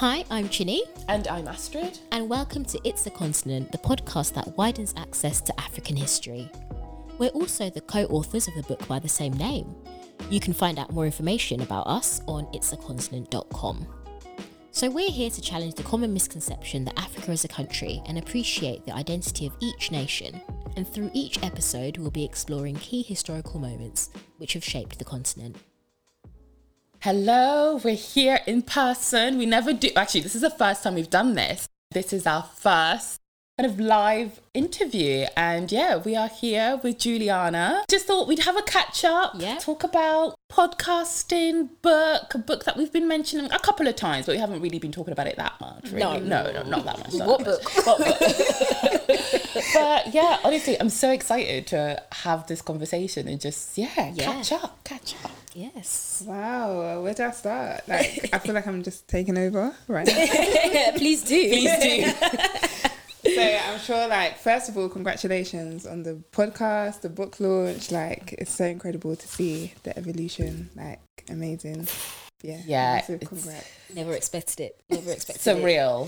Hi, I'm Chinny, And I'm Astrid. and welcome to It's a Continent, the podcast that widens access to African history. We're also the co authors of the book by the same name. You can find out more information about us on itsacontinent.com. So, we're here to challenge the common misconception that Africa is a country and appreciate the identity of each nation. And through each episode, we'll be exploring key historical moments which have shaped the continent. Hello, we're here in person. We never do, actually, this is the first time we've done this. This is our first kind of live interview. And yeah, we are here with Juliana. Just thought we'd have a catch up, Yeah. talk about podcasting, book, a book that we've been mentioning a couple of times, but we haven't really been talking about it that much. Really. No. no, no, not that much. not What that much. book? What book? but yeah, honestly, I'm so excited to have this conversation and just, yeah, Yeah. catch up, catch up. Yes. Wow, where do I start? Like, I feel like I'm just taking over right now. Please do. Please do. so I'm sure, like, first of all, congratulations on the podcast, the book launch. Like, it's so incredible to see the evolution. Like, amazing. Yeah. Yeah, congrats. Never expected it. Never expected it. surreal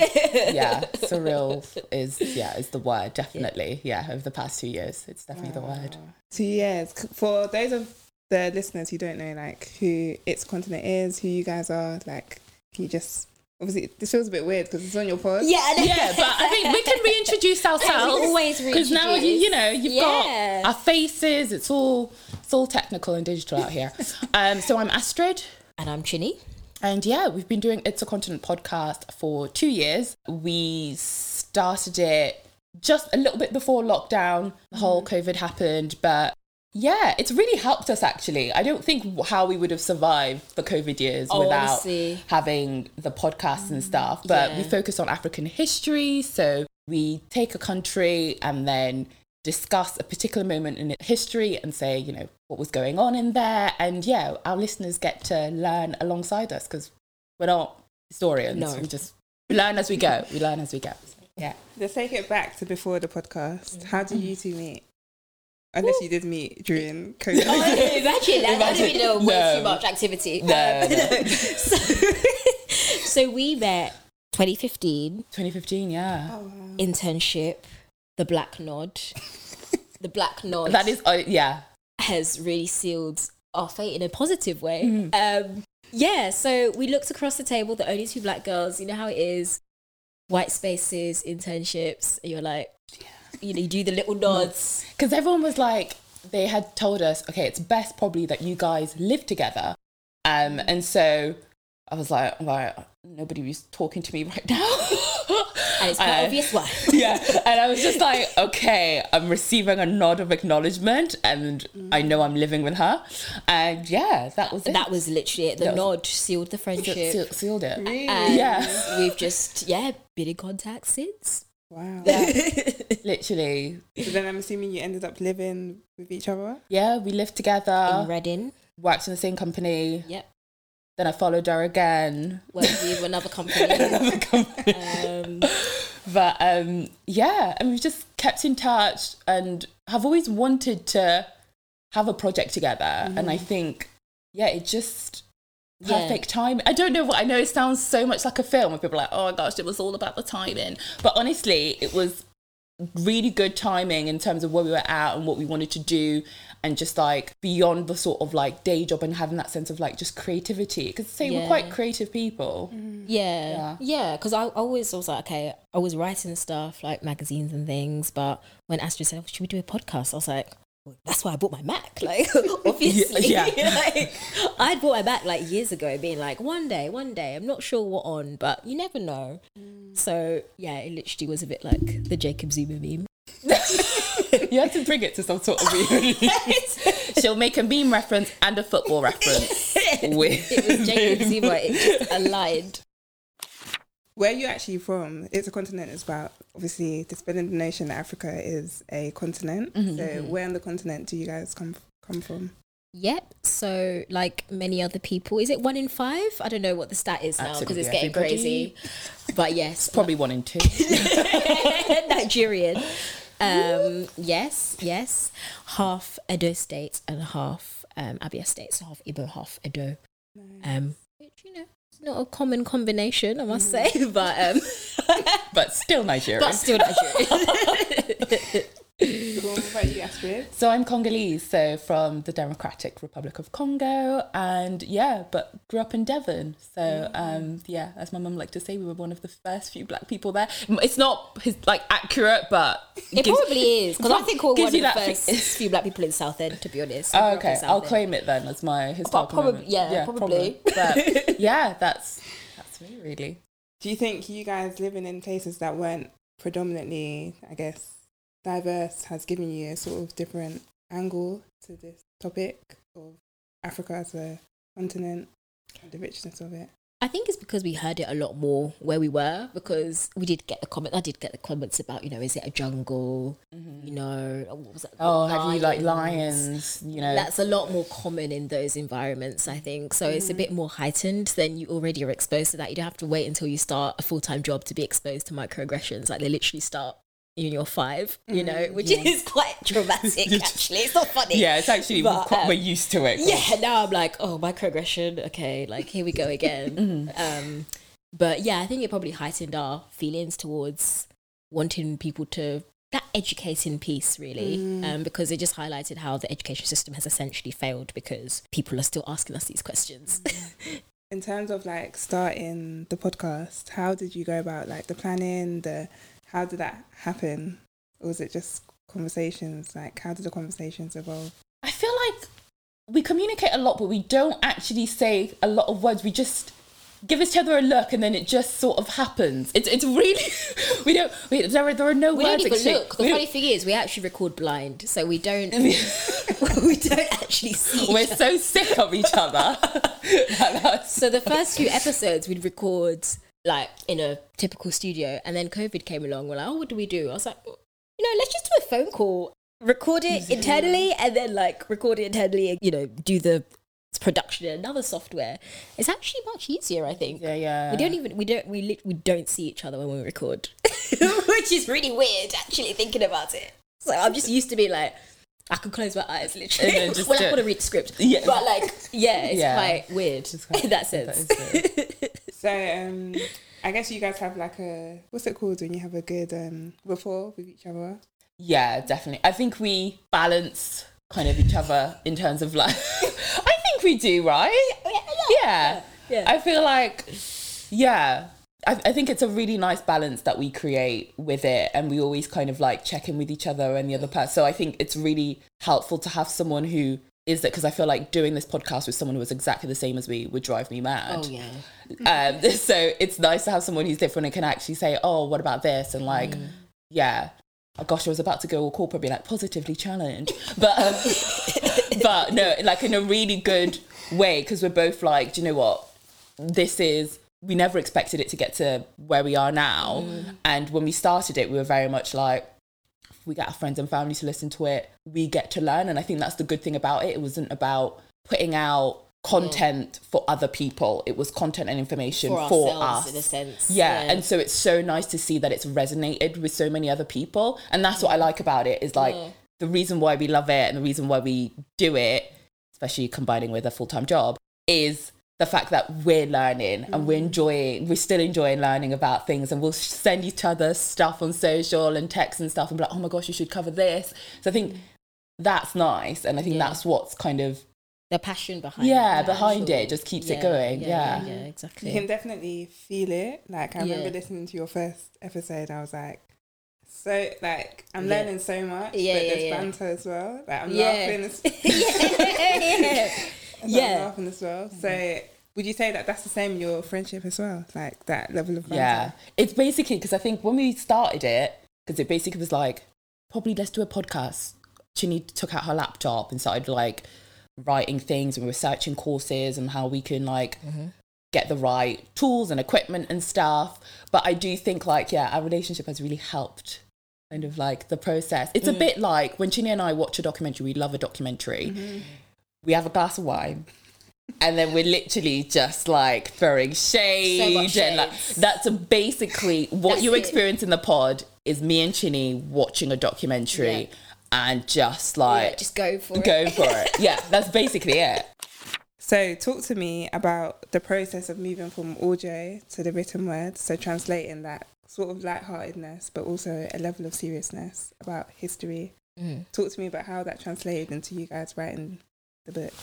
yeah surreal is yeah is the word definitely yeah over the past two years it's definitely the word Two years. For those of the listeners who don't know, like, who It's Continent is, who you guys are, like, can you just. Obviously, this feels a bit weird because it's on your pod. Yeah, I yeah but i think we can reintroduce ourselves always because now you, you know you've Yeah. got our faces it's all it's all technical and digital out here um so i'm astrid And I'm Chinny. And yeah, we've been doing It's a Continent podcast for two years. We started it just a little bit before lockdown, the whole COVID happened. But yeah, it's really helped us actually. I don't think how we would have survived the COVID years Oh, without honestly. having the podcast and mm, stuff. But we focus on African history. So we take a country and then discuss a particular moment in its history and say, you know, what was going on in there. And yeah, our listeners get to learn alongside us because we're not historians. No. We just we learn as we go. We learn as we go. Yeah. Let's take it back to before the podcast. How do you two meet? Unless you did meet during COVID. Oh, imagine that. That would be no, way No. too much activity. No, Um, no. so, so we met 2015 2015, yeah. Oh, wow. internship. The Black Nod. The Black Nod. That is, uh, yeah. has really sealed our fate in a positive way. Mm. Um, yeah, so we looked across the table, the only two black girls, you know how it is, white spaces, internships, you're like, you know, you do the little nods. Because everyone was like, they had told us, okay, it's best probably that you guys live together. Um, and so I was like, like nobody was talking to me right now. And it's quite Uh, obvious why. yeah. And I was just like, okay, I'm receiving a nod of acknowledgement and I know I'm living with her. And yeah, that was it. That was literally it. The That was- nod sealed the friendship. se- sealed it. Really? And Yeah. we've just, yeah, been in contact since. Wow. Literally. So then I'm assuming you ended up living with each other. Yeah, we lived together. in Reading. worked in the same company. Yep. Then I followed her again. Worked with another company. Another company. Um, but um yeah and we've just kept in touch and have always wanted to have a project together and i think yeah it just Yeah. perfect time i don't know what i know it sounds so much like a film where people are like oh my gosh it was all about the timing but honestly it was really good timing in terms of where we were at and what we wanted to do and just like beyond the sort of like day job and having that sense of like just creativity because say we're quite creative people mm-hmm. Yeah, yeah. Because I, I always was like, okay, I was writing stuff like magazines and things, but when Astrid said, oh, "Should we do a podcast?" I was like, well, "That's why I bought my Mac." Like, obviously, Yeah. like, I'd bought my Mac like years ago, being like, "One day, one day." I'm not sure what on, but you never know. Mm. So yeah, it literally was a bit like the Jacob Zuma meme. you have to bring it to some sort of She'll make a meme reference and a football reference. With It was Jacob Zuma. It just aligned. Where are you actually from? It's a continent. It's about obviously dispelling the notion that Africa is a continent. Mm-hmm, So where on the continent do you guys come come from? Yep. So, like many other people, is it one in five? I don't know what the stat is now because it's getting everybody. crazy. But yes, Probably one in two. Nigerian. Um, yes, yes. Half Edo State and half um, Abia State. So half Igbo, half Edo. Um, which, you know, not a common combination, I must say, but um, but still Nigerian. but still Nigerian. Cool. What about you, Astrid? So I'm Congolese, so from the Democratic Republic of Congo, and yeah, but grew up in Devon. So um, yeah, as my mum liked to say, we were one of the first few black people there. It's not his, like accurate, but It gives- probably is because I think we're one of the first fe- few black people in Southend. To be honest. I Oh, grew up in okay, I'll Southend. claim it then as my historical probably- moment. yeah, probably. But yeah, that's that's me really. Do you think you guys living in places that weren't predominantly, I guess, diverse has given you a sort of different angle to this topic of Africa as a continent and the richness of it? I think it's because we heard it a lot more where we were because we did get the comment. I did get the comments about you know is it a jungle? Mm-hmm. You know what was that? Oh, have you like lions? You know, That's a lot more common in those environments, I think. So it's a mm-hmm. bit more heightened than you already are exposed to that. You don't have to wait until you start a full time job to be exposed to microaggressions. Like they literally start when you're five, you know, which is quite dramatic actually. It's not funny. yeah, it's actually But, quite, um, we're used to it. Yeah, now I'm like, oh, microaggression. Okay, like here we go again. Um, but yeah, I think it probably heightened our feelings towards wanting people to that educating piece really, um, because it just highlighted how the education system has essentially failed because people are still asking us these questions. In terms of like starting the podcast, how did you go about like the planning, the how did that happen? Or was it just conversations? Like how did the conversations evolve? I feel like we communicate a lot, but we don't actually say a lot of words. We just give each other a look, and then it just sort of happens. It's it's really we don't we, there are there are no we words. don't even look. The We funny don't- thing is, we actually record blind, so we don't we don't actually see. we're each so sick of each other. So the first few episodes we'd record like in a typical studio, and then COVID came along. We're like, oh, what do we do? I was like, you know, let's just do a phone call, record it internally, and then like record it internally. and, You know, do the production in another software. It's actually much easier, I think. yeah, yeah. We don't even we don't we lit we don't see each other when we record, which is really weird. Actually, thinking about it. So I'm just used to being like. I could close my eyes literally. And just well, I want to read the script. Yeah. But like, yeah, it's Yeah. quite weird quite- in that that sense. is So um I guess you guys have like a what's it called when you have a good um rapport with each other? Yeah, definitely. I think we balance kind of each other in terms of like. I think we do, right? Yeah. Yeah. I feel like, yeah. I, I think it's a really nice balance that we create with it, and we always kind of like check in with each other and the other person. So I think it's really helpful to have someone who is that because I feel like doing this podcast with someone who was exactly the same as me would drive me mad. Oh yeah. Um, so it's nice to have someone who's different and can actually say, "Oh, what about this?" and like, Mm. yeah. Oh gosh, I was about to go all corporate, be like positively challenged, but um, but no, like in a really good way because we're both like, do you know what? This is we never expected it to get to where we are now, Mm. and when we started it, we were very much like, we get our friends and family to listen to it, we get to learn, and I think that's the good thing about it. It wasn't about putting out content mm. for other people; it was content and information For, for, us. in a sense. yeah, and so it's so nice to see that it's resonated with so many other people. And that's what i mm. like about it is like Yeah. the reason why we love it and the reason why we do it especially combining with a full-time job is the fact that we're learning and we're mm. enjoying we're still enjoying learning about things and we'll send each other stuff on social and text and stuff and be like oh my gosh you should cover this so i think mm. that's nice and i think Yeah. that's what's kind of the passion behind Yeah, it. Yeah, behind sure. it just keeps it going, yeah. yeah, exactly. You can definitely feel it. Like I remember listening to your first episode, I was like, so like I'm Yeah. learning so much, Yeah, but yeah, there's yeah. banter as well. Like I'm Yeah. laughing, as, yeah. I'm Yeah. laughing as well. So would you say that that's the same in your friendship as well, like that level of banter? Yeah, it's basically because I think when we started it, because it basically was like, probably let's do a podcast. Chinny took out her laptop and started like writing things and researching courses and how we can like mm-hmm. get the right tools and equipment and stuff. But I do think like, yeah, our relationship has really helped kind of like the process. It's a mm. bit like when Chinny and I watch a documentary, we love a documentary. Mm-hmm. We have a glass of wine. And then we're literally just like throwing shade, much and like that's basically what That's you it. experience in the pod is me and Chinny watching a documentary Yeah. and just like Yeah, just go for it. go for it. Yeah, that's basically it. So, talk to me about the process of moving from audio to the written word. So, translating that sort of lightheartedness, but also a level of seriousness about history. Mm. Talk to me about how that translated into you guys writing the book.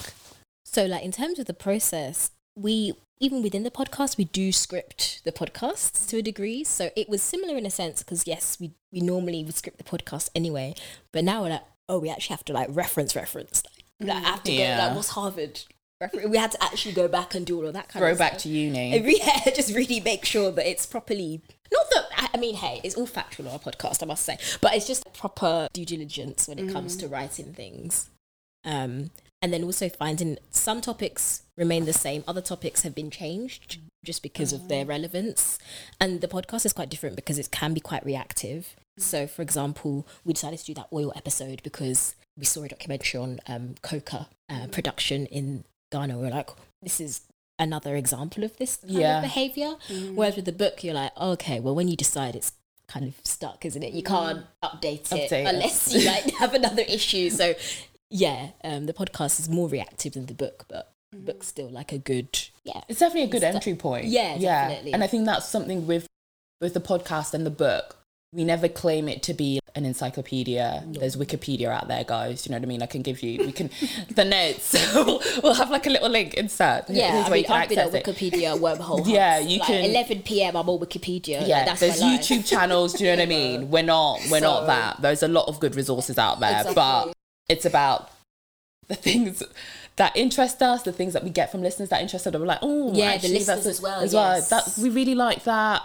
So, like in terms of the process, we even within the podcast we do script the podcasts to a degree. So it was similar in a sense because yes, we we normally would script the podcast anyway, but now we're like, oh, we actually have to like reference reference. Like, like I have to Yeah. go like what's Harvard? We had to actually go back and do all of that kind Throw of back to uni. And re- yeah, just really make sure that it's properly not that I- I mean, hey, it's all factual on our podcast, I must say, but it's just proper due diligence when it comes to writing things. Um, and then also finding some topics remain the same, other topics have been changed just because of their relevance. And the podcast is quite different because it can be quite reactive. So, for example, we decided to do that oil episode because we saw a documentary on um, coca uh, production in Ghana. we are like, this is another example of this kind Yeah. of behavior. Whereas with the book, you're like, oh, okay, well, when you decide it's kind of stuck, isn't it? You can't update it Update it. unless you like have another issue. So, yeah, um, the podcast is more reactive than the book, but the book's still like a good, yeah. It's definitely a good It's de- entry point. Yeah, definitely. And I think that's something with with the podcast and the book. We never claim it to be an encyclopedia. There's Wikipedia out there, guys. You know what I mean? I can give you, we can, the notes. we'll, we'll have like a little link insert. Yeah, Here's I where you mean, can I've been at. Wikipedia wormhole. Yeah, you Like, can- 11 p.m. I'm on Wikipedia. Yeah, like, that's there's my life. YouTube channels. Do you know what I mean? We're not, we're So- not that. There's a lot of good resources out there, Exactly. but it's about the things that interest us, the things that we get from listeners that interest us. We're like, oh, Yeah, the listeners as well, As well, that we really like that.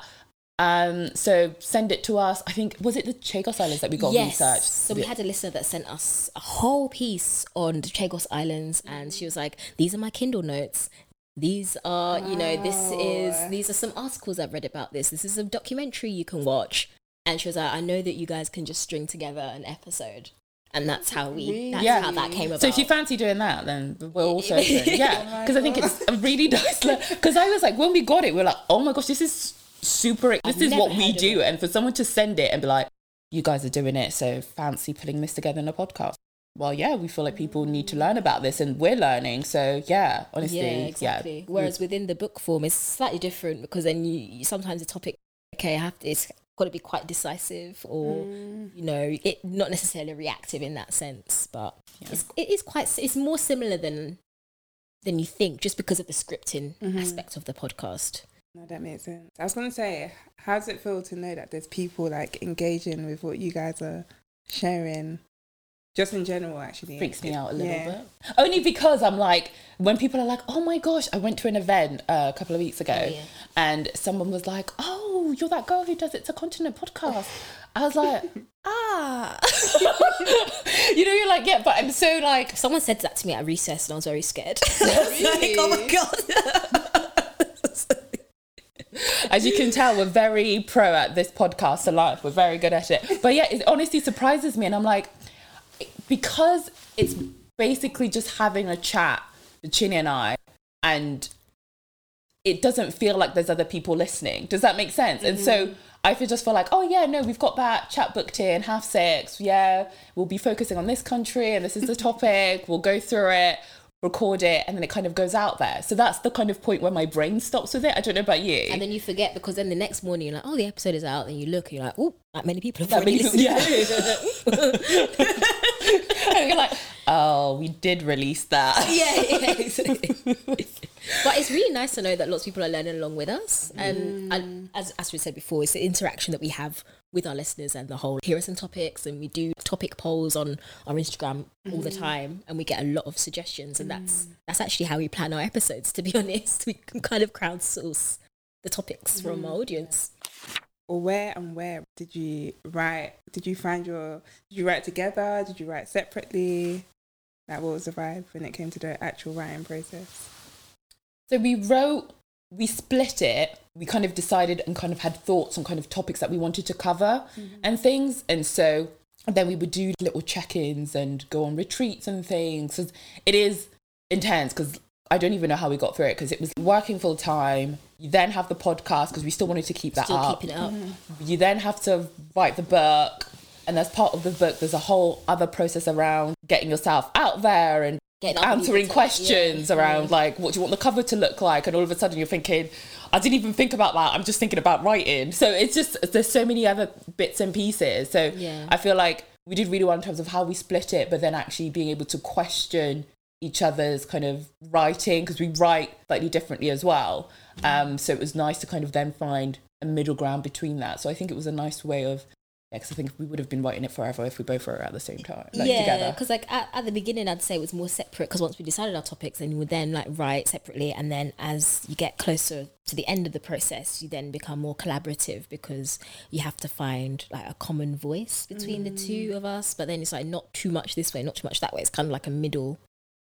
Um, so send it to us. I think was it the Chagos Islands that we got yes. researched. So we had a listener that sent us a whole piece on the Chagos Islands, and she was like, "These are my Kindle notes. These are, you know, this is these are some articles I've read about this. This is a documentary you can watch." And she was like, "I know that you guys can just string together an episode." And that's how we. That's Yeah. how that came about. So if you fancy doing that, then we're also open. yeah, Oh because I think it's a really nice. Because I was like, when we got it, we are like, oh my gosh, this is super. This I've is what we do, it. and for someone to send it and be like, you guys are doing it, so fancy putting this together in a podcast. Well, yeah, we feel like people need to learn about this, and we're learning. So yeah, honestly, yeah, yeah, exactly. Whereas mm. within the book form, it's slightly different because then you, you sometimes the topic, okay, I have to, it's got to be quite decisive or mm. you know, it not necessarily reactive in that sense, but it's it is quite it's more similar than than you think just because of the scripting mm-hmm. aspect of the podcast. No, that makes sense. I was gonna say, how does it feel to know that there's people like engaging with what you guys are sharing, just in general? Actually, freaks me out a little Yeah. bit. Only because I'm like, when people are like, oh my gosh, I went to an event uh, a couple of weeks ago Oh, yeah. and someone was like, oh, you're that girl who does It's a Continent podcast. I was like, ah. you know, you're like, yeah, but I'm so like, Someone said that to me at recess and I was very scared. I was like, oh my god. as you can tell, we're very pro at this podcast alive. We're very good at it. But yeah, it honestly surprises me. And I'm like, because it's basically just having a chat, the Chinny and I, and it doesn't feel like there's other people listening. Does that make sense? And so mm-hmm. I feel just feel like, oh yeah, no, we've got that chat booked in, half six. Yeah, we'll be focusing on this country and this is the topic. We'll go through it, record it, and then it kind of goes out there. So that's the kind of point where my brain stops with it. I don't know about you. And then you forget because then the next morning you're like, oh, the episode is out. And you look and you're like, oh, that many people have That already many listened. people- and you're like, oh, we did release that. yeah, yeah, exactly. but it's really nice to know that lots of people are learning along with us. And, and as, as we said before, it's the interaction that we have with our listeners and the whole here are some topics and we do topic polls on our Instagram all the mm-hmm. time and we get a lot of suggestions and that's mm. that's actually how we plan our episodes to be honest. We can kind of crowdsource the topics from our mm. audience. or where and where did you write? Did you find your? Did you write together? Did you write separately? Like, what was the vibe when it came to the actual writing process? So we wrote, we split it. We kind of decided and kind of had thoughts on kind of topics that we wanted to cover mm-hmm. and things. And so then we would do little check ins and go on retreats and things. 'Cause It is intense because I don't even know how we got through it because it was working full time. You then have the podcast because we still wanted to keep that Still up. keeping it up. Mm-hmm. you then have to write the book and as part of the book there's a whole other process around getting yourself out there and answering questions yeah, around yeah. like what do you want the cover to look like? And all of a sudden you're thinking I didn't even think about that. I'm just thinking about writing. So it's just there's so many other bits and pieces. So Yeah. I feel like we did really well in terms of how we split it but then actually being able to question each other's kind of writing because we write slightly differently as well. Um so it was nice to kind of then find a middle ground between that. So I think it was a nice way of because I think we would have been writing it forever if we both wrote it at the same time, like yeah, together. because like at, at the beginning, I'd say it was more separate. Because once we decided our topics, then you would then like write separately, and then as you get closer to the end of the process, you then become more collaborative because you have to find like a common voice between the two mm. of us. But then it's like not too much this way, not too much that way. It's kind of like a middle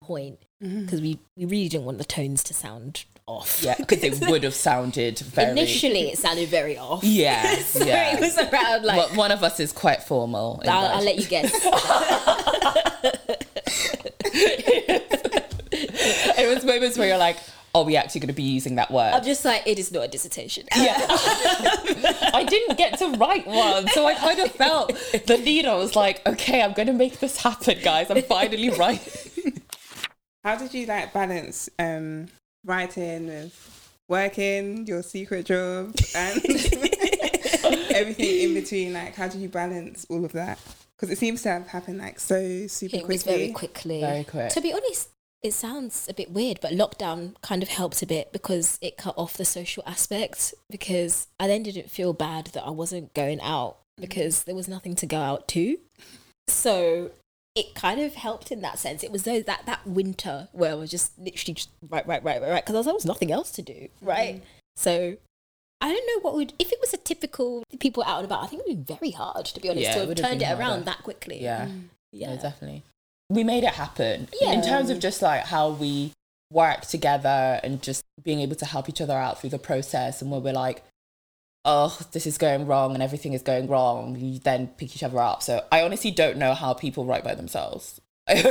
point mm-hmm. because we we really didn't want the tones to sound off. Yeah, because it would have sounded very. Initially, it sounded very off. Yeah, so yeah. it was around like. Well, one of us is quite formal. I'll. I'll let you guess. it was moments where you're like, "Are we actually going to be using that word?" I'm just like, it is not a dissertation. yeah. I didn't get to write one, so I kind of felt the need. I was like, "Okay, I'm going to make this happen, guys. I'm finally writing." How did you like balance um, writing with working, your secret job, and everything in between? Like, how do you balance all of that? Because it seems to have happened like so super It was quickly. very quickly. Very quick. To be honest, it sounds a bit weird, but lockdown kind of helped a bit because it cut off the social aspect. Because I then didn't feel bad that I wasn't going out mm-hmm. because there was nothing to go out to. So it kind of helped in that sense. It was those that that winter where I was just literally just right, right, right, right, right, because there was nothing else to do, mm-hmm. right? So. I don't know what would if it was a typical people out and about. I think it would be very hard to be honest Yeah, to have would turned been it around harder. that quickly. yeah. Mm. yeah, No, definitely. We made it happen. Yeah. In terms of just like how we work together and just being able to help each other out through the process and where we're like, oh, this is going wrong and everything is going wrong, you then pick each other up. So I honestly don't know how people write by themselves. Yeah,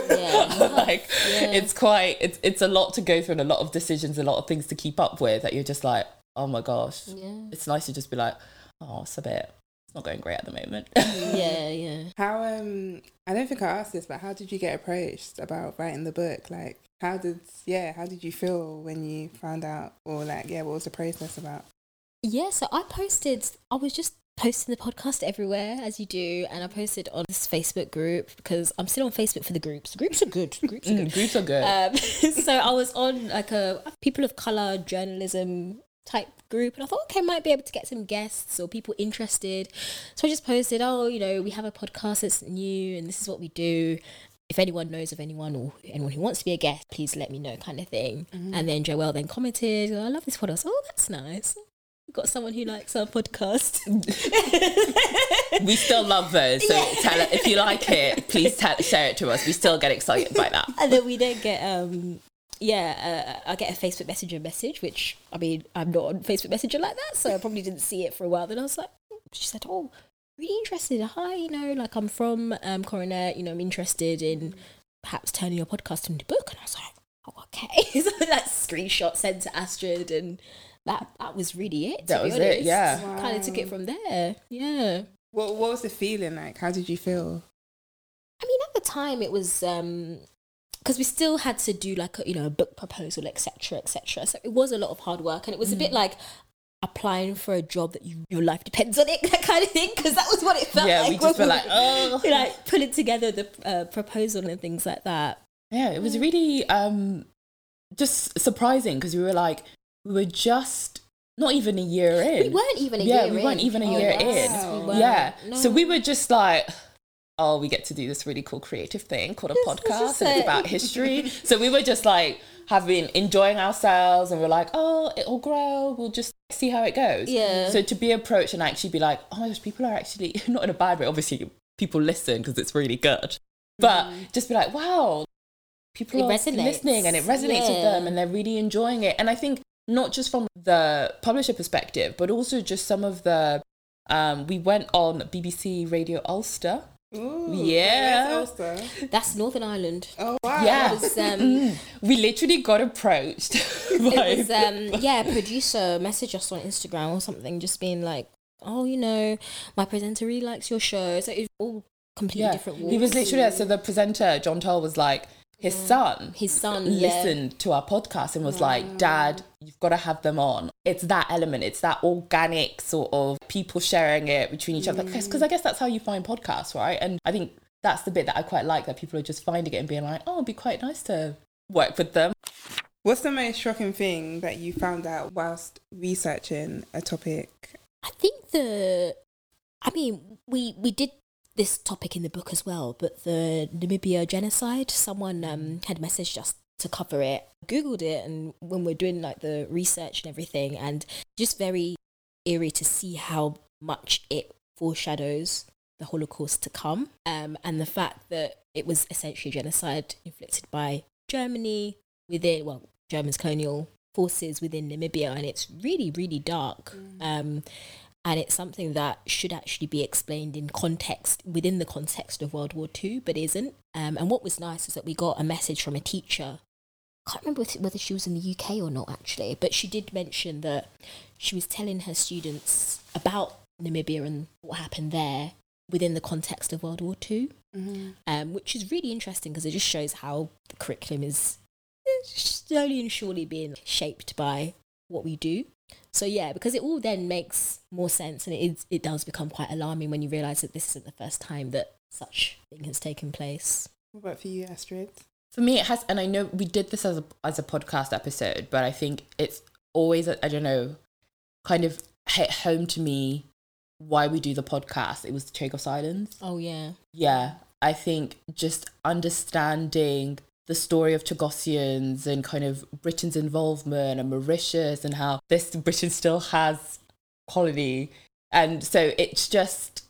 like Yeah. it's quite it's it's a lot to go through and a lot of decisions, a lot of things to keep up with that you're just like, oh my gosh. yeah. It's nice to just be like, oh, it's a bit it's not going great at the moment. yeah, yeah. How um I don't think I asked this, but how did you get approached about writing the book? Like how did yeah, how did you feel when you found out or like yeah, what was the process about? Yeah, so I posted, I was just posting the podcast everywhere as you do, and I posted on this Facebook group because I'm still on Facebook for the groups. Groups are good. Groups are Mm, good. Groups are good. Um, so I was on like a people of color journalism type group, and I thought, okay, I might be able to get some guests or people interested. So I just posted, oh, you know, we have a podcast that's new, and this is what we do. If anyone knows of anyone or anyone who wants to be a guest, please let me know, kind of thing. And then Joelle then commented, oh, I love this podcast. Oh, that's nice. Got someone who likes our podcast. we still love those. So tell it, if you like it, please tell, share it to us. We still get excited by that. and then we then get um yeah uh, i get a facebook messenger message which i mean i'm not on facebook messenger like that so i probably didn't see it for a while then i was like she said oh really interested hi you know like i'm from um coronet you know i'm interested in perhaps turning your podcast into a book and i was like oh okay so that screenshot sent to astrid and that that was really it to That be was it, honest. yeah. kind of took it from there yeah What what was the feeling like? How did you feel? I mean, at the time, it was because we still had to do like a, you know a book proposal, etc., etc. So it was a lot of hard work, and it was a bit like applying for a job that you, your life depends on it, that kind of thing. Because that was what it felt Yeah, like. we just when were like, oh. we, like putting together the uh, proposal and things like that. Yeah, it was really um, just surprising because we were like, we were just not even a year in. We weren't even a yeah, year we weren't in. even a Oh, year yes, in. we yeah, No. so we were just like, oh, we get to do this really cool creative thing called a This- podcast, and it's it. about history. so we were just like having enjoying ourselves, and we're like, oh, it'll grow. We'll just see how it goes. Yeah. So to be approached and actually be like, oh my gosh, people are actually not in a bad way. Obviously, people listen because it's really good, but just be like, wow, people It are resonates. listening and it resonates with them and they're really enjoying it. And I think not just from the publisher perspective, but also just some of the. Um, we went on BBC Radio Ulster. Ooh, Yeah. where's Ulster? That's Northern Ireland. Oh wow. Yeah. Was, um, Mm. We literally got approached. by- it was um yeah producer messaged us on instagram or something just being like oh you know my presenter really likes your show so it's all completely yeah. different He was walks. literally so the presenter John Toal was like, his mm. son His son yeah. listened to our podcast and was like, mm. Dad, you've got to have them on. It's that element, it's that organic sort of people sharing it between each other. Because mm. I guess that's how you find podcasts, right? And I think that's the bit that I quite like that people are just finding it and being like, oh, it'd be quite nice to work with them. What's the most shocking thing that you found out whilst researching a topic? I think the, I mean, we we did this topic in the book as well, but the Namibia genocide. Someone um, had messaged us to cover it. Googled it, and when we're doing like the research and everything, and just very eerie to see how much it foreshadows the Holocaust to come, um, and the fact that it was essentially genocide inflicted by Germany within well German's colonial forces within Namibia, and it's really, really dark. Um, and it's something that should actually be explained in context within the context of World War II, but isn't. Um, and what was nice is that we got a message from a teacher. I can't remember whether- whether she was in the UK or not, actually, but she did mention that she was telling her students about Namibia and what happened there within the context of World War II, um, which is really interesting because it just shows how the curriculum is slowly and surely being shaped by what we do. So yeah, because it all then makes more sense, and it is, it does become quite alarming when you realise that this isn't the first time that such thing has taken place. What about for you, Astrid? For me, it has, and I know we did this as a as a podcast episode, but I think it's always I don't know, kind of hit home to me why we do the podcast. It was the Chagos Islands. Oh yeah, Yeah, I think just understanding the story of Chagosians and kind of Britain's involvement and Mauritius and how this Britain still has colony, and so it's just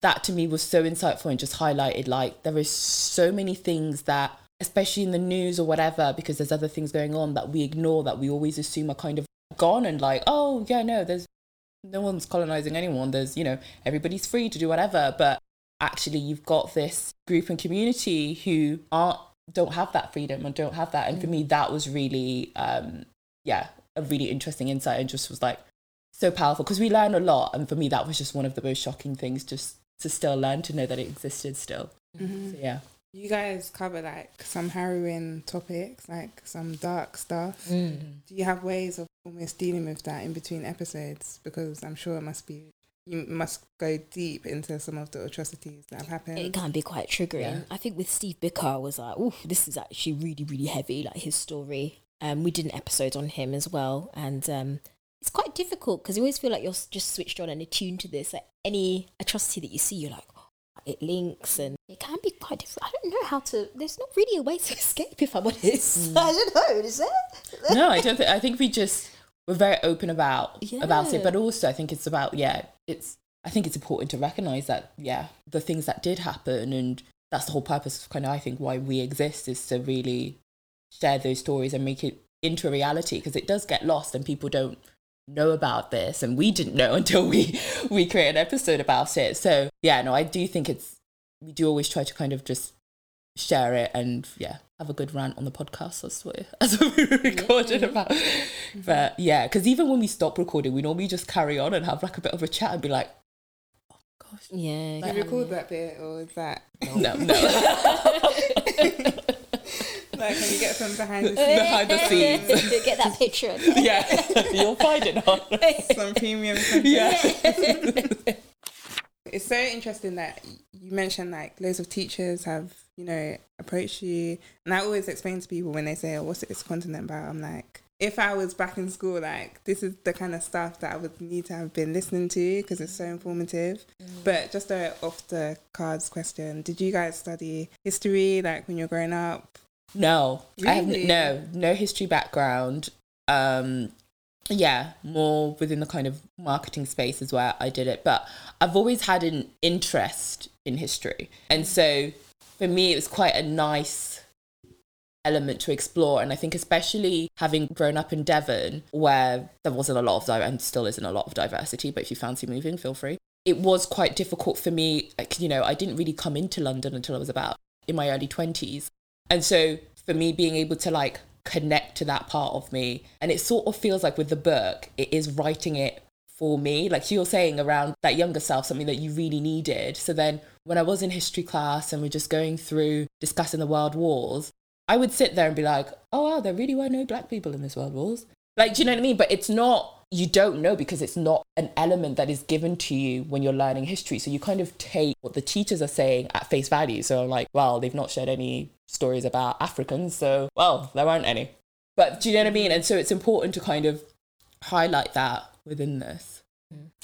that to me was so insightful and just highlighted like there is so many things that especially in the news or whatever because there's other things going on that we ignore that we always assume are kind of gone and like oh yeah no there's no one's colonizing anyone. There's you know everybody's free to do whatever. But actually you've got this group and community who aren't don't have that freedom and don't have that. And for me that was really um yeah a really interesting insight and just was like so powerful. Because we learn a lot. And for me that was just one of the most shocking things just to still learn to know that it existed still. So yeah. You guys cover like some harrowing topics, like some dark stuff. Mm. Do you have ways of almost dealing with that in between episodes? Because I'm sure it must be you must go deep into some of the atrocities that have happened. it can be quite triggering. Yeah. I think with Steve Biko, I was like, oh, this is actually really, really heavy. Like his story. Um, we did an episode on him as well, and um, it's quite difficult because you always feel like you're just switched on and attuned to this. Like any atrocity that you see, you're like, oh, it links, and it can be quite difficult. I don't know how to. There's not really a way to escape, if I'm honest. I don't know. Is there? no, I don't think. I think we just we're very open about about it, but also I think it's about yeah. It's I think it's important to recognize that yeah, the things that did happen, and that's the whole purpose of kind of I think why we exist is to really share those stories and make it into a reality because it does get lost and people don't know about this. And we didn't know until we we create an episode about it. So yeah no i do think it's we do always try to kind of just share it and yeah have a good rant on the podcast as we as we recorded about but yeah because even when we stop recording we normally just carry on and have like a bit of a chat and be like oh gosh. Yeah. Do you record that bit or is that no no. Like can you get some behind the scenes behind the scenes. Get that picture. yeah you'll find it on some premium content? yeah. It's so interesting that you mentioned like loads of teachers have, you know, approach you. And I always explain to people when they say, oh, what's this continent about? I'm like, if I was back in school, like, this is the kind of stuff that I would need to have been listening to because it's so informative. But just a off the cards question Did you guys study history like when you were growing up? No, I have Really? n- no no history background. Um, yeah, more within the kind of marketing space is where I did it. But I've always had an interest in history, and so for me, it was quite a nice element to explore. And I think, especially having grown up in Devon, where there wasn't a lot of and still isn't a lot of diversity. But if you fancy moving, feel free. It was quite difficult for me. Like, you know, I didn't really come into London until I was about in my early twenties. And so for me being able to like connect to that part of me, and it sort of feels like with the book, it is writing it for me. Like you're saying around that younger self, something that you really needed. So then when I was in history class and we're just going through discussing the world wars, I would sit there and be like, oh wow, there really were no black people in this world wars. Like, do you know what I mean? But it's not, you don't know because it's not an element that is given to you when you're learning history. So you kind of take what the teachers are saying at face value. So I'm like, well, they've not shared any stories about Africans. So, well, there weren't any. But do you know what I mean? And so it's important to kind of highlight that within this.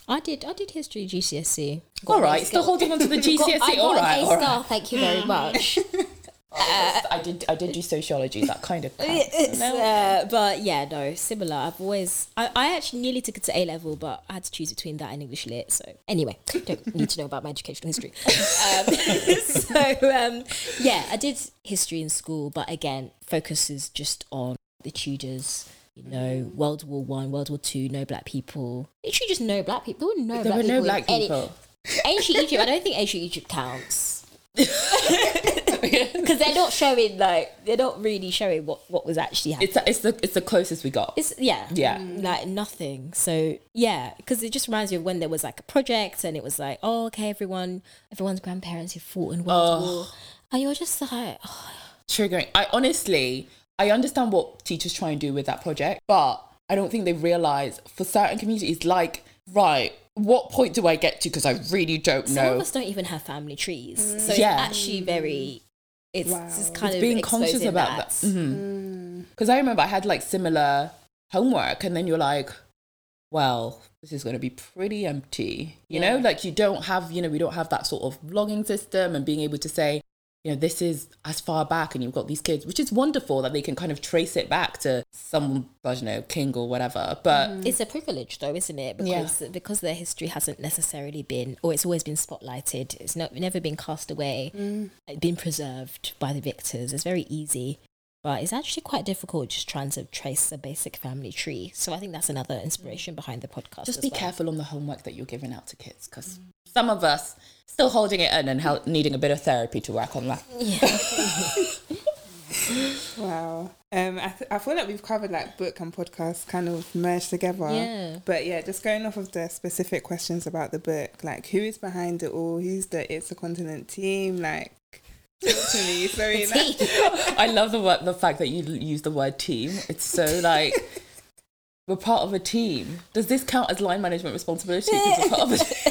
I did. I did history GCSE. All right, still holding on to the GCSE. got All right, all star. Thank you very much. I did. I did do sociology. That kind of. counts, no? uh, but yeah, no, similar. I've always, I, I actually nearly took it to A level, but I had to choose between that and English lit. So anyway, don't need to know about my educational history. Um, so um, yeah, I did history in school, but again, focuses just on the Tudors. You know, World War One, World War Two, no black people. Literally, just no black people. There were no there black were people. no in black people. ancient Egypt. I don't think ancient Egypt counts because they're not showing like they're not really showing what what was actually happening. It's it's the it's the closest we got. It's yeah, Yeah. Mm, like nothing. So yeah, because it just reminds me of when there was like a project and it was like, oh, okay, everyone, everyone's grandparents who fought in World oh. War, and you're just like, oh, triggering. I honestly, I understand what teachers try and do with that project, but I don't think they realize for certain communities, like, right, what point do I get to? Because I really don't know. some of us don't even have family trees, so Yeah. it's actually very. It's Wow. just kind It's of being conscious about that. that. Mm. Because I remember I had like similar homework, and then you're like, well, this is going to be pretty empty. You know, like you don't have, you know, we don't have that sort of logging system and being able to say, you know, this is as far back, and you've got these kids, which is wonderful that they can kind of trace it back to some, I don't know, king or whatever. But mm. It's a privilege, though, isn't it? Yeah. Because because their history hasn't necessarily been, or it's always been spotlighted. It's not never been cast away, mm. it's been preserved by the victors. It's very easy, but it's actually quite difficult just trying to trace a basic family tree. So I think that's another inspiration behind the podcast. just as be well. careful on the homework that you're giving out to kids because mm. some of us still holding it in and hel- needing a bit of therapy to work on that. Yeah. Wow. Um, I, th- I feel like we've covered like book and podcast kind of merged together. Yeah. But yeah, just going off of the specific questions about the book, like who is behind it all? Who's the It's a Continent team? Like, to me. Sorry. I love the word, the fact that you use the word team. It's so like we're part of a team. Does this count as line management responsibility? 'Cause we're part of a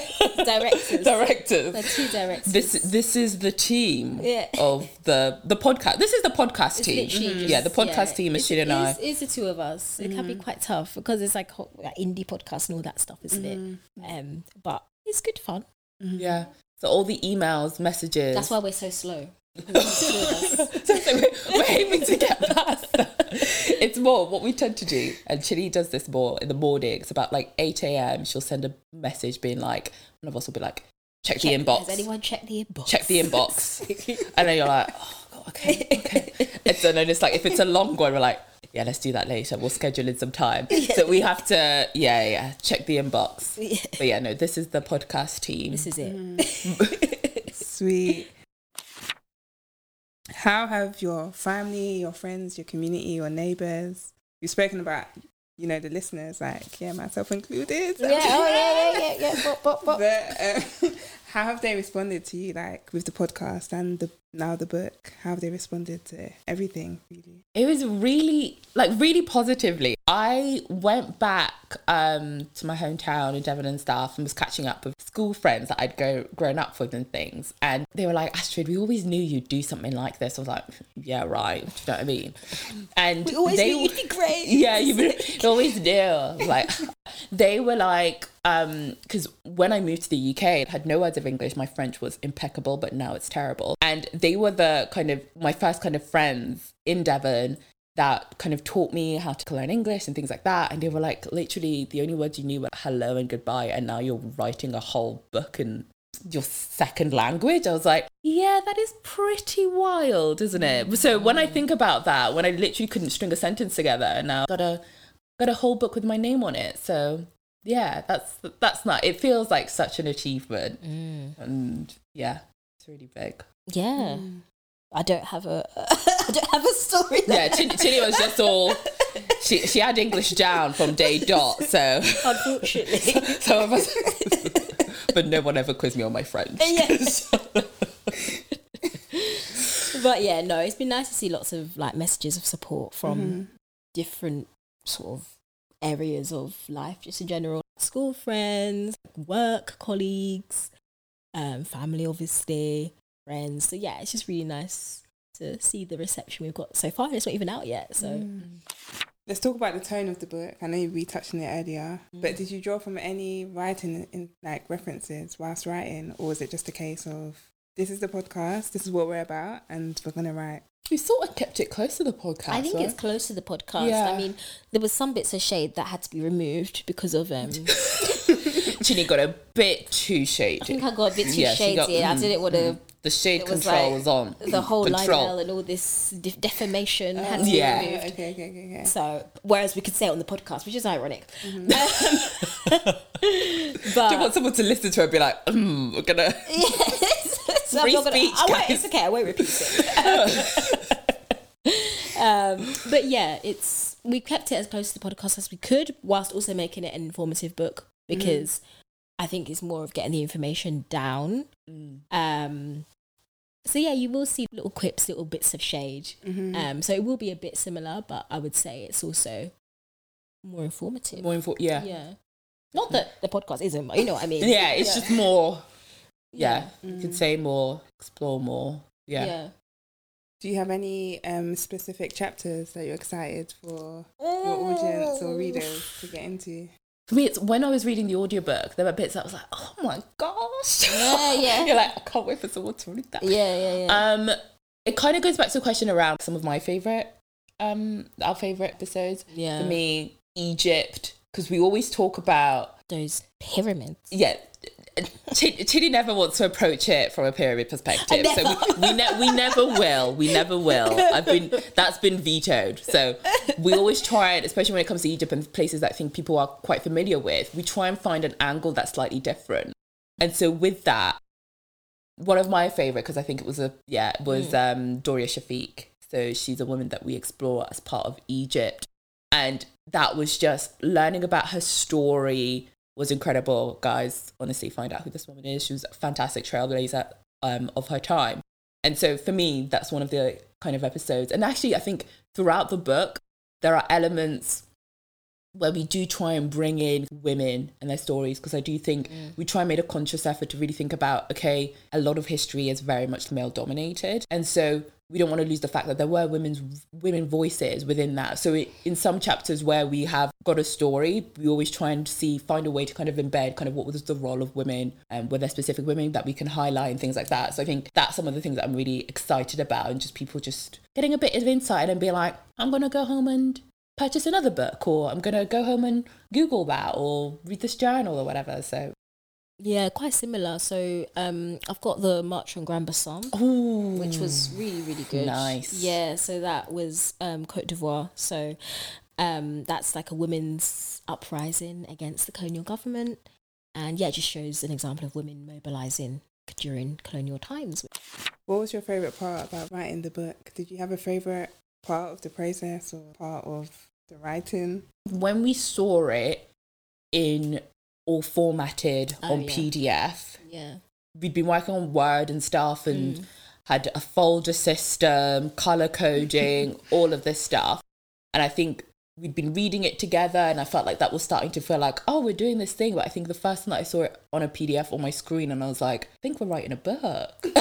directors. directors. The two directors. This this is the team Yeah. of the the podcast. This is the podcast It's team. literally mm-hmm. just- yeah, the podcast yeah. team is It's- and I. It's, it's the two of us. It can be mm. quite tough because it's like, like indie podcast and all that stuff, isn't it? Mm-hmm. Um, but it's good fun. Mm-hmm. Yeah. So all the emails, messages. That's why we're so slow. Because it's two of us. so we're, we're aiming to get past that. It's more what we tend to do, and Chili does this more in the mornings. About like eight a.m., she'll send a message being like, one of us will be like, check, the inbox, Has anyone check the inbox? check the inbox, and then you're like, oh, God, okay, okay. And so then it's like if it's a long one, we're like, yeah, let's do that later. We'll schedule in some time. So we have to, yeah, yeah, check the inbox. Yeah. But yeah, no, this is the podcast team. This is it. Mm. Sweet. How have your family, your friends, your community, your neighbors, you've spoken about, you know, the listeners, like, yeah, myself included. yeah, oh yeah, yeah, yeah, yeah. Bop, bop, bop. But um, how have they responded to you, like with the podcast and the now the book? How have they responded to everything, really? It was really like really positively. I went back um, to my hometown in Devon and stuff and was catching up with school friends that I'd go grown up with and things. And they were like, Astrid, we always knew you'd do something like this. I was like, yeah, right. Do you know what I mean? And We always they knew you'd be great. yeah, you always do. Like they were like, um, because when I moved to the UK, I had no words of English. My French was impeccable, but now it's terrible. And they were the kind of my first kind of friends in Devon that kind of taught me how to learn English and things like that. And they were like, literally, the only words you knew were hello and goodbye, and now you're writing a whole book in your second language. I was like, yeah, that is pretty wild, isn't it? So when I mm. think about that, when I literally couldn't string a sentence together, and now got a got a whole book with my name on it. So yeah, that's that's not. It feels like such an achievement, mm. and yeah, it's really big. Yeah. I don't have a I don't have a story. Yeah, Chili was just all. She she had English down from day dot, so unfortunately. us. but no one ever quizzed me on my French. Yeah. but yeah, no, it's been nice to see lots of like messages of support from Mm-hmm. different sort of areas of life, just in general. School friends, work colleagues, um, family, obviously, friends. So yeah, it's just really nice to see the reception we've got so far. It's not even out yet, so Mm. Let's talk about the tone of the book. I know we touched on it earlier, but Mm. did you draw from any writing in like references whilst writing, or was it just a case of this is the podcast, this is what we're about, and we're gonna write? We sort of kept it close to the podcast. I think it's close to the podcast. Yeah. I mean, there was some bits of shade that had to be removed because of um. Chinny got a bit too I think I got a bit too Yeah, she got- shady. I mm, didn't want to. The shade It was control like was on. The whole control. libel and all this de- defamation had to be Yeah. removed. Oh, okay, okay, okay, okay. So, whereas we could say it on the podcast, which is ironic. Mm-hmm. Um, Do you want someone to listen to it and be like, mm, we're gonna. so I'm Free gonna, speech, I won't, it's okay. I won't repeat it. um, but yeah, it's we kept it as close to the podcast as we could, whilst also making it an informative book because I think it's more of getting the information down. Mm. Um, so yeah, you will see little quips, little bits of shade. Mhm. Um, so it will be a bit similar, but I would say it's also more informative. More info. Yeah. yeah. yeah. Not that the podcast isn't, but you know what I mean. Yeah, it's just more. Yeah. Yeah. You could say more, explore more. Yeah. Yeah. Do you have any um, specific chapters that you're excited for your audience or readers to get into? For me, it's when I was reading the audiobook, there were bits that I was like, oh my gosh. Yeah, yeah. You're like, I can't wait for someone to read that. Yeah, yeah, yeah. Um, it kind of goes back to a question around some of my favorite, um, our favorite episodes. yeah. For me, Egypt, because we always talk about Those pyramids. yeah. Ch- Chidi never wants to approach it from a pyramid perspective, so we, we, ne- we never will. We never will. I've been that's been vetoed. So we always try it, especially when it comes to Egypt and places that I think people are quite familiar with. We try and find an angle that's slightly different. And so with that, one of my favorite because I think it was a yeah was um, Doria Shafiq. So she's a woman that we explore as part of Egypt, and that was just learning about her story was incredible. Guys, honestly, find out who this woman is. She was a fantastic trailblazer um, of her time, and so for me, that's one of the kind of episodes. And actually, I think throughout the book, there are elements where we do try and bring in women and their stories because I do think mm. we try and make a conscious effort to really think about okay, a lot of history is very much male dominated, and so we don't want to lose the fact that there were women's women voices within that. So it, in some chapters where we have got a story, we always try and see find a way to kind of embed kind of what was the role of women and were there specific women that we can highlight and things like that. So I think that's some of the things that I'm really excited about and just people just getting a bit of insight and be like, I'm gonna go home and purchase another book or I'm gonna go home and Google that or read this journal or whatever. So Yeah, quite similar. So um, I've got the March on Grand Bassam, which was really, really good. Nice. Yeah, so that was um, Cote d'Ivoire. So um, that's like a women's uprising against the colonial government. And yeah, it just shows an example of women mobilizing during colonial times. What was your favorite part about writing the book? Did you have a favorite part of the process or part of the writing? when we saw it in all formatted Oh, on yeah. PDF, Yeah. we'd been working on Word and stuff and Mm. had a folder system, color coding, all of this stuff. And I think we'd been reading it together and I felt like that was starting to feel like, oh, we're doing this thing. But I think the first time that I saw it on a PDF on my screen and I was like, I think we're writing a book. yeah.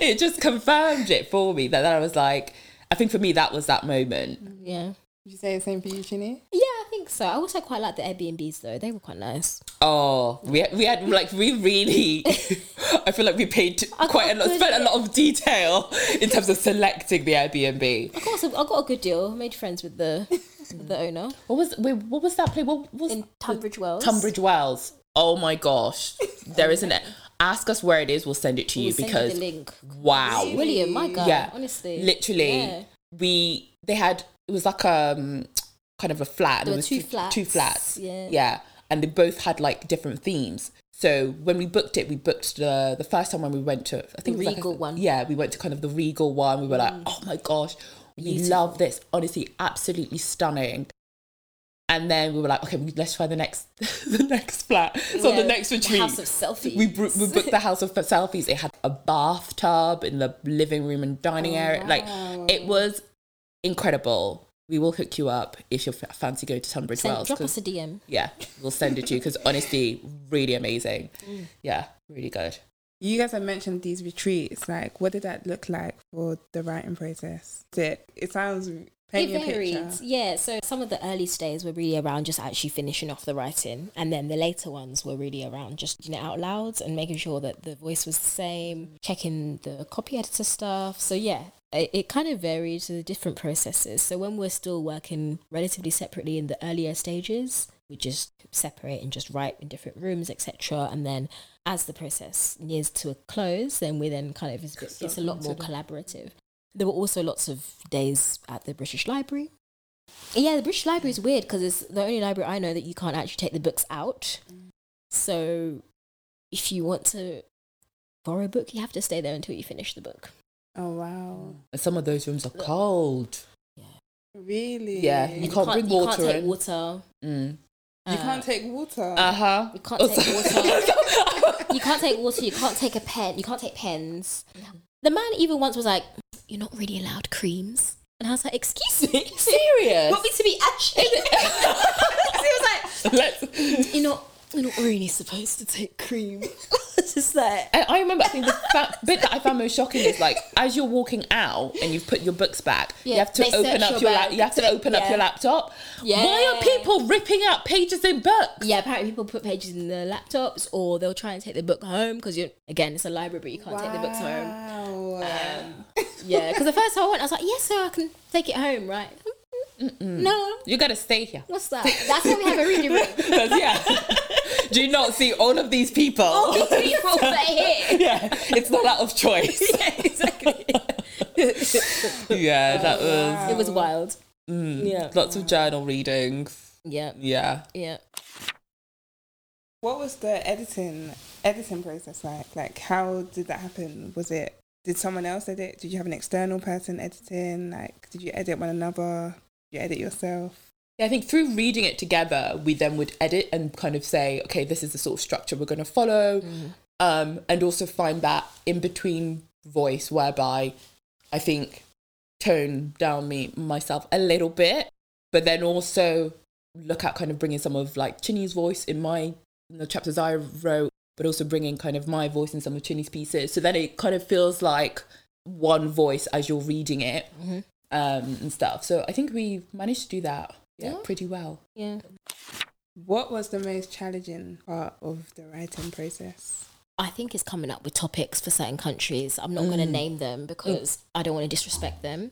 it just confirmed it for me that, that I was like, I think for me that was that moment. yeah. Would you say the same for you, Chinny? Yeah, I think so. I also quite like the Airbnbs though. They were quite nice. Oh, we had, we had like we really. I feel like we paid I quite a lot, spent a lot of detail in terms of selecting the Airbnb. I got, some, I got a good deal. Made friends with the with the owner What was wait, what was that place? What was in Tunbridge Wells. Tunbridge Wells? Oh my gosh, there isn't it. Ask us where it is. We'll send it to you We'll send because the link. wow, William, my guy. Yeah. honestly, literally Yeah. we they had it was like um kind of a flat. There were was two two flats. Two flats. Yeah. Yeah, and they both had like different themes. So when we booked it, we booked the the first time when we went to I think The was like a- Regal one. Mm. Yeah, we went to kind of the Regal one. We were like, oh my gosh, we love this. Honestly, absolutely stunning. and then we were like, okay, let's try the next the next flat. So Yeah, the next the retreat, house of selfies. We we booked the house of selfies. It had a bathtub in the living room and dining area. Like it was incredible. We will hook you up if you f- fancy going to Tunbridge Send, Wells. drop 'cause- us a DM. yeah, we'll send it to you because honestly, really amazing. Mm. Yeah, really good. You guys have mentioned these retreats. Like, what did that look like for the writing process? It it sounds paint me it a varied. picture. Yeah, so some of the early stays were really around just actually finishing off the writing, and then the later ones were really around just doing it out loud and making sure that the voice was the same, checking the copy editor stuff. So yeah, it, kind of varies to the different processes. So when we're still working relatively separately in the earlier stages, we just separate and just write in different rooms, etc. And then as the process nears to a close, then we then kind of it's, it's a lot more collaborative. There were also lots of days at the British Library. Yeah, the British Library is weird because it's the only library I know that you can't actually take the books out. So if you want to borrow a book, you have to stay there until you finish the book. Oh wow, And some of those rooms are cold. Yeah. really? Yeah, you can't bring you water can't take in. water. Mm. You can't take water. Uh huh. You can't take water. you can't take water. You can't take a pen. You can't take pens. The man even once was like, "You're not really allowed creams," and I was like, "Excuse me, Serious. want me to be ashy?" he was like, Let's. "You're not. You're not really supposed to take cream." it's just like, And I remember, I think the fa- bit that I found most shocking is like, as you're walking out and you've put your books back, you have to open up your your, bag You have to open up yeah. your laptop. Why are people ripping out pages in books? yeah. Apparently, people put pages in their laptops, or they'll try and take the book home because you again, it's a library, but you can't take the books home. Wow. Um, yeah, because the first time I went, I was like, "Yes, so I can take it home, right?" No, You gotta stay here. what's that? That's why we have a reading room. yeah. Do you not see all of these people? All these people that are here. yeah, it's not out of choice. yeah, exactly. yeah, that was It was wild. mm, Yeah. lots of journal readings. Yeah, Yeah. yeah. What was the editing editing process like? Like, how did that happen? Was it did someone else edit? Did you have an external person editing? Like, did you edit one another? Did you edit yourself? Yeah, I think through reading it together, we then would edit and kind of say, okay, this is the sort of structure we're going to follow, um, and also find that in between voice whereby I think tone down me myself a little bit, but then also look at kind of bringing some of like Chinny's voice in my in the chapters I wrote, but also bringing kind of my voice in some of Chinny's pieces. So then it kind of feels like one voice as you're reading it Mhm. um, and stuff. So I think we managed to do that yeah, Yeah. pretty well. Yeah. What was the most challenging part of the writing process? I think it's coming up with topics for certain countries. I'm not going to mm. name them mm. because I don't want to disrespect them.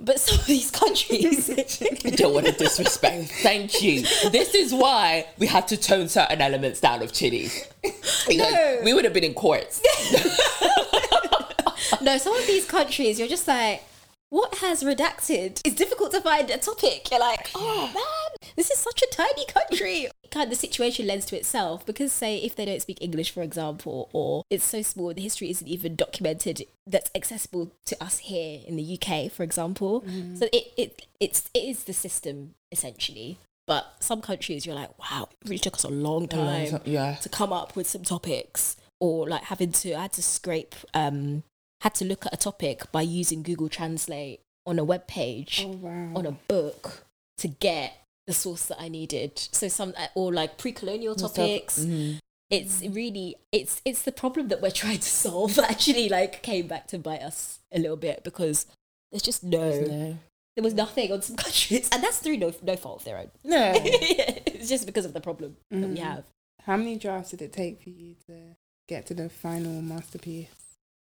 But some of these countries, I don't want to disrespect. Thank you. This is why we had to tone certain elements down of Chitty. Because No. we would have been in courts. no, some of these countries, you're just like, what has redacted? It's difficult to find a topic. You're like, oh man, this is such a tiny country. Kind of the situation lends to itself because, say, if they don't speak English, for example, or it's so small, the history isn't even documented that's accessible to us here in the UK, for example. So it, it it's it is the system essentially. But some countries, you're like, wow, it really took us a long time Yeah. to come up with some topics or like having to I had to scrape um had to look at a topic by using Google Translate on a web page Oh wow. on a book to get the source that I needed. So some or like pre-colonial topics. Mhm. It's really it's it's the problem that we're trying to solve actually like came back to bite us a little bit because there's just no No. there was nothing on some countries and that's through no no fault of their own. No. it's just because of the problem that we Mhm. have. How many drafts did it take for you to get to the final masterpiece?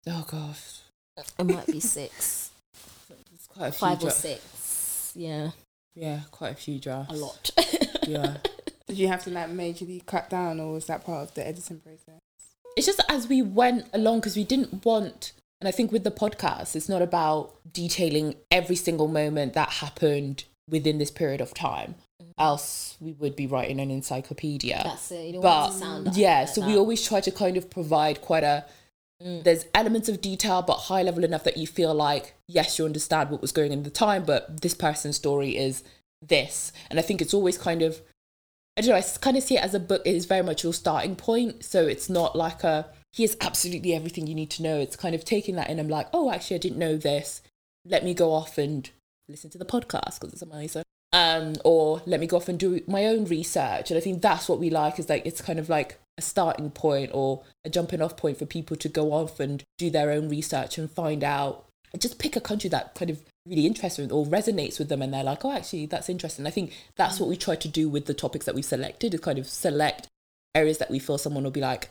Oh gosh. It might be six. It's quite a few five or dra- six. Yeah, Yeah, quite a few drafts. a lot. Yeah. Did you have to like majorly cut down, or was that part of the editing process? it's just as we went along because we didn't want and i think with the podcast it's not about detailing every single moment that happened within this period of time mm-hmm. else we would be writing an encyclopedia That's it. You don't but want to sound like yeah like so we always try to kind of provide quite a Mm. there's elements of detail but high level enough that you feel like yes you understand what was going on at the time but this person's story is this. And I think it's always kind of, I don't know, I kind of see it as a book. It is very much your starting point. So it's not like a, here's absolutely everything you need to know. It's kind of taking that in I'm like, oh, actually, I didn't know this. Let me go off and listen to the podcast because it's amazing. Um, or let me go off and do my own research. And I think that's what we like is like, it's kind of like a starting point or a jumping off point for people to go off and do their own research and find out just pick a country that kind of really interests them or resonates with them and they're like oh actually that's interesting i think that's what we try to do with the topics that we've selected is kind of select areas that we feel someone will be like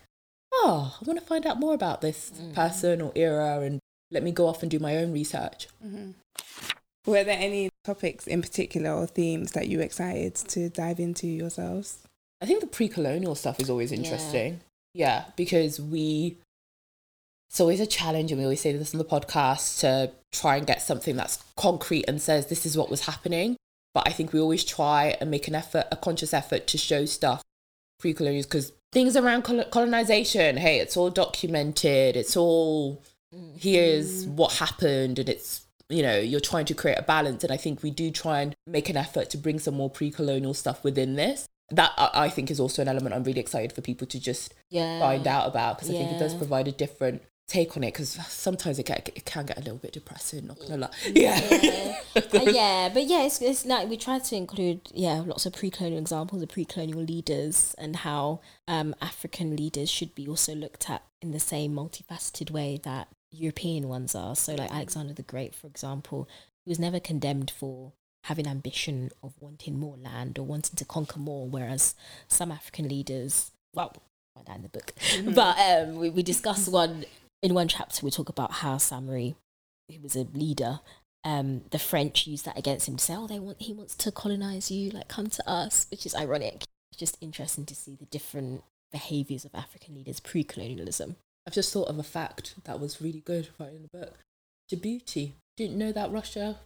oh i want to find out more about this Mm-hmm. person or era and let me go off and do my own research Mm-hmm. Were there any topics in particular or themes that you were excited to dive into yourselves? I think the pre-colonial stuff is always interesting. Yeah, because we it's always a challenge and we always say this on the podcast to try and get something that's concrete and says this is what was happening. But I think we always try and make an effort, a conscious effort to show stuff pre-colonial because things around col- colonization, hey, it's all documented. It's all mm. here's what happened and it's you know you're trying to create a balance and i think we do try and make an effort to bring some more pre-colonial stuff within this. That i think is also an element i'm really excited for people to just Yeah. find out about because i think it does provide a different take on it because sometimes it can, it can get a little bit depressing not gonna lie. Yeah. Yeah. Uh, yeah, but yeah, it's, it's like we try to include yeah lots of pre-colonial examples of pre-colonial leaders and how um, African leaders should be also looked at in the same multifaceted way that European ones are. So like Alexander the Great, for example, he was never condemned for having ambition of wanting more land or wanting to conquer more, whereas some African leaders, well, find that in the book, but um, we, we discuss one in one chapter. We talk about how Samori, who was a leader, um, the French used that against him to say, "Oh, they want he wants to colonize you, like come to us," which is ironic. It's just interesting to see the different behaviors of African leaders pre-colonialism. I've just thought of a fact that was really good right in the book. Djibouti. Didn't know that russia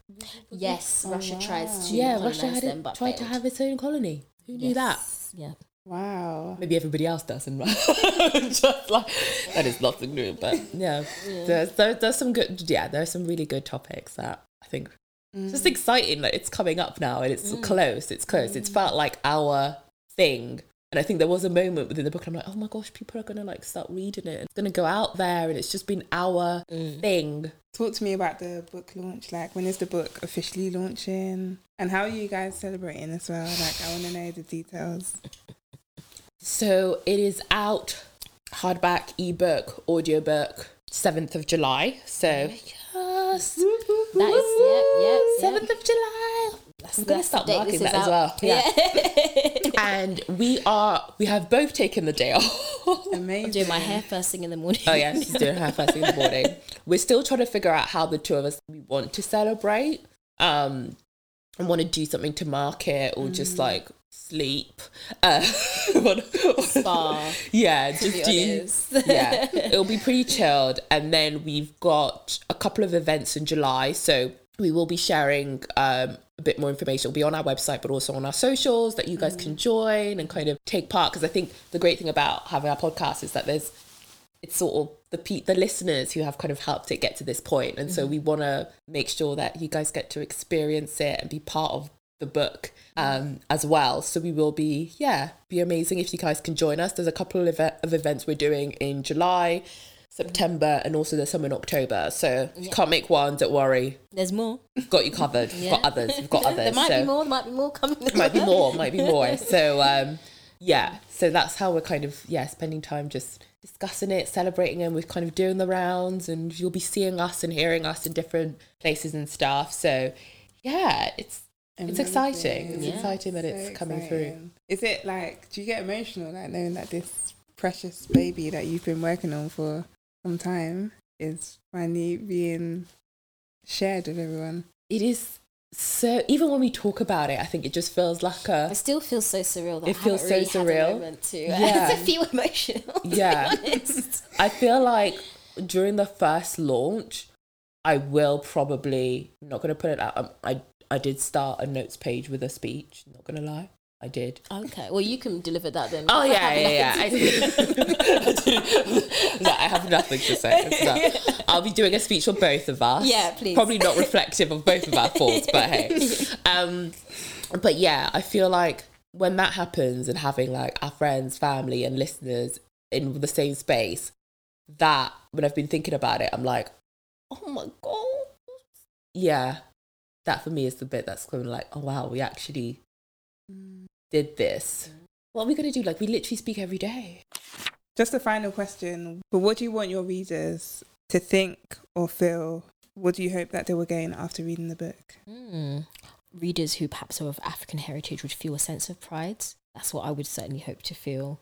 Yes, Oh, Russia tries to yeah russia had them, it, but tried to have its own colony. Who knew that? Yeah. Wow. maybe everybody else doesn't just like that is nothing new but yeah, There's, there, there's some good yeah there's some really good topics that i think it's just mm. exciting that it's coming up now and it's mm. close it's close. It's mm. felt like our thing and i think there was a moment within the book i'm like oh my gosh people are gonna like start reading it it's gonna go out there and it's just been our mm. thing Talk to me about the book launch. Like, when is the book officially launching? And how are you guys celebrating as well? Like, I want to know the details. So it is out hardback, ebook, audiobook, 7th of July. So yes. That is yeah, yeah, yeah. 7th of July. I'm going to That's the start marking this that is as well. Yeah. and we are, we have both taken the day off. Amazing. Doing my hair first thing in the morning. Oh yeah, she's doing her first thing in the morning. We're still trying to figure out how the two of us we want to celebrate. Um, and want to do something to mark it or Mm. just like sleep. Uh, Spa, yeah, just do. honest. yeah, it'll be pretty chilled. And then we've got a couple of events in July. So we will be sharing um, a bit more information. It'll be on our website, but also on our socials that you guys can join and kind of take part. Because I think the great thing about having our podcast is that there's it's sort of the pe- the listeners who have kind of helped it get to this point, and so we want to make sure that you guys get to experience it and be part of the book um, as well. So we will be, yeah, be amazing if you guys can join us. There's a couple of, of events we're doing in July, September, and also there's some in October. So if you can't make one, don't worry, There's more. got you covered. We've got others. We've got others. there might so be more. There might be more coming. might be more, might be more. So um, yeah, so that's how we're kind of yeah spending time just discussing it, celebrating, and we're kind of doing the rounds, and you'll be seeing us and hearing us in different places and stuff. So yeah, it's it's exciting. It's Yeah. exciting that it's So coming through. Is it like, do you get emotional like knowing that this precious baby that you've been working on for some time is finally being shared with everyone? It is so. Even when we talk about it, I think it just feels like a It still feels so surreal. That It I feels haven't so really had a surreal. moment to, Yeah. to feel emotional. to be Yeah. I feel like during the first launch, I will probably not going to put it out. Um, I I did start a notes page with a speech. Not going to lie. I did. Okay, well, you can deliver that then. Oh yeah, yeah, yeah. I, no, I have nothing to say. So I'll be doing a speech for both of us. Yeah, please. Probably not reflective of both of our thoughts, but hey. Um, but yeah, I feel like when that happens and having like our friends, family, and listeners in the same space, that when I've been thinking about it, I'm like, oh my god, yeah. That for me is the bit that's kind of like, oh wow, we actually did this. What are we gonna do? Like we literally speak every day. Just a final question. But what do you want your readers to think or feel? What do you hope that they will gain after reading the book? Mm. Readers who perhaps are of African heritage would feel a sense of pride. That's what I would certainly hope to feel.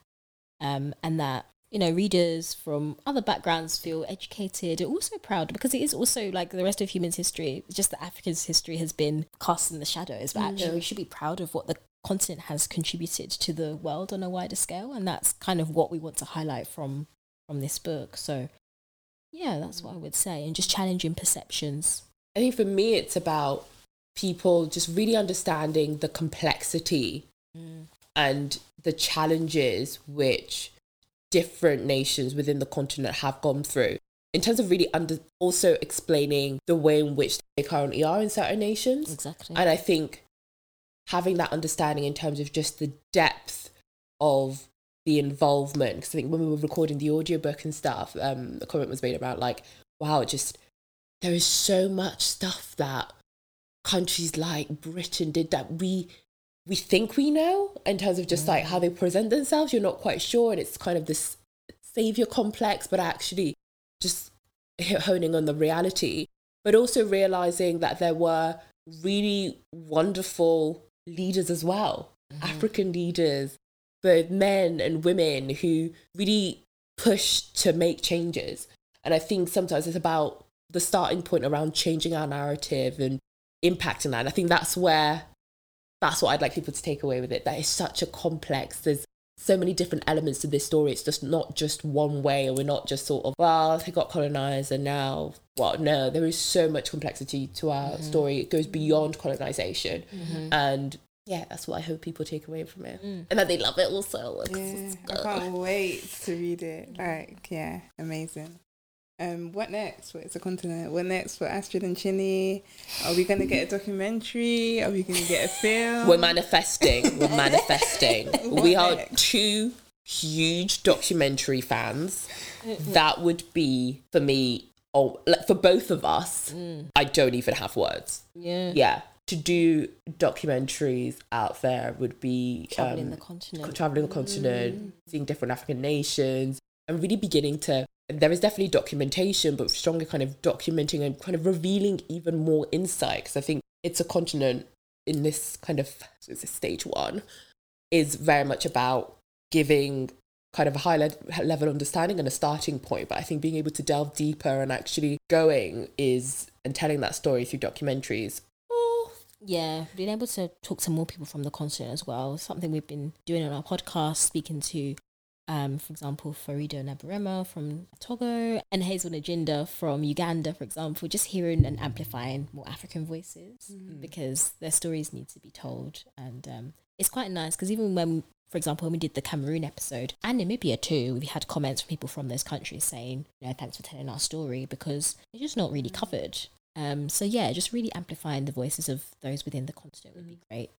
Um, and that, you know, readers from other backgrounds feel educated and also proud because it is also like the rest of human's history, just that Africa's history has been cast in the shadows, but actually we should be proud of what the continent has contributed to the world on a wider scale. And that's kind of what we want to highlight from from this book. So yeah, that's what I would say. And just challenging perceptions. I think for me, it's about people just really understanding the complexity mm. and the challenges which different nations within the continent have gone through. In terms of really under also explaining the way in which they currently are in certain nations. Exactly. And I think having that understanding in terms of just the depth of the involvement, because I think when we were recording the audiobook and stuff, um, a comment was made about like, wow, it just there is so much stuff that countries like Britain did that we we think we know in terms of just like how they present themselves. You're not quite sure, and it's kind of this savior complex, but actually just honing on the reality, but also realizing that there were really wonderful leaders as well, mm-hmm. African leaders, both men and women who really push to make changes. And I think sometimes it's about the starting point around changing our narrative and impacting that. And I think that's where that's what I'd like people to take away with it. That is such a complex. There's so many different elements to this story. It's just not just one way, and we're not just sort of well, they got colonized and now well, No, there is so much complexity to our mm-hmm. story. It goes beyond colonization, mm-hmm. and yeah, that's what I hope people take away from it, mm. and that they love it also. Yeah, I can't wait to read it. Like, yeah, amazing. Um, what next? What is the continent? What next for Astrid and Chinny? Are we gonna get a documentary? Are we gonna get a film? We're manifesting. We're manifesting. What we are next? two huge documentary fans. That would be for me. Oh, like for both of us. I don't even have words. Yeah. Yeah, to do documentaries out there would be Traveling um, the continent. traveling the continent, seeing different African nations, and really beginning to. There is definitely documentation, but stronger kind of documenting and kind of revealing even more insight. Because I think it's a continent in this kind of so this stage one is very much about giving kind of a high le- level understanding and a starting point. But I think being able to delve deeper and actually going is and telling that story through documentaries. Oh, Yeah, being able to talk to more people from the continent as well. Something we've been doing on our podcast, speaking to, um, for example, Farida Nabourema from Togo and Hazel Najinda from Uganda, for example, just hearing and amplifying more African voices because their stories need to be told. And um, it's quite nice because even when, for example, when we did the Cameroon episode and Namibia too, we had comments from people from those countries saying, you know, thanks for telling our story because it's just not really covered. Um, so yeah, just really amplifying the voices of those within the continent would be great.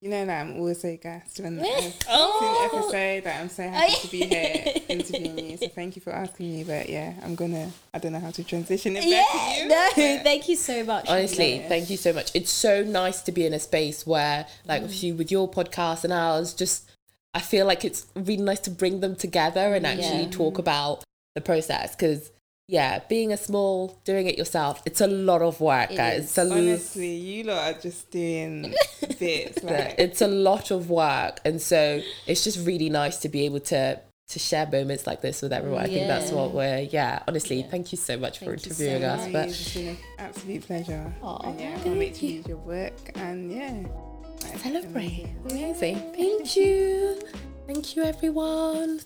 You know that I'm always so gassed when Yeah. I've seen Oh. episode that I'm so happy to be here interviewing you. So thank you for asking me. But yeah, I'm gonna. I don't know how to transition it back to you. no, but- thank you so much. Honestly, Yes. thank you so much. It's so nice to be in a space where, like, mm. with you, with your podcast and ours, just I feel like it's really nice to bring them together and actually Yeah. talk about the process. Because, yeah, being a small, doing it yourself, it's a lot of work, It guys. It's a, lo- Honestly, you lot are just doing bits like it's a lot of work, and so it's just really nice to be able to to share moments like this with everyone. I think that's what we're. Yeah, honestly, Yeah. thank you so much for Thank you so interviewing us. much. But It's been an absolute pleasure. Aw, and yeah, I thank can't wait to you. use your work and yeah. like, celebrate. amazing. Amazing. Thank you. Thank you, everyone.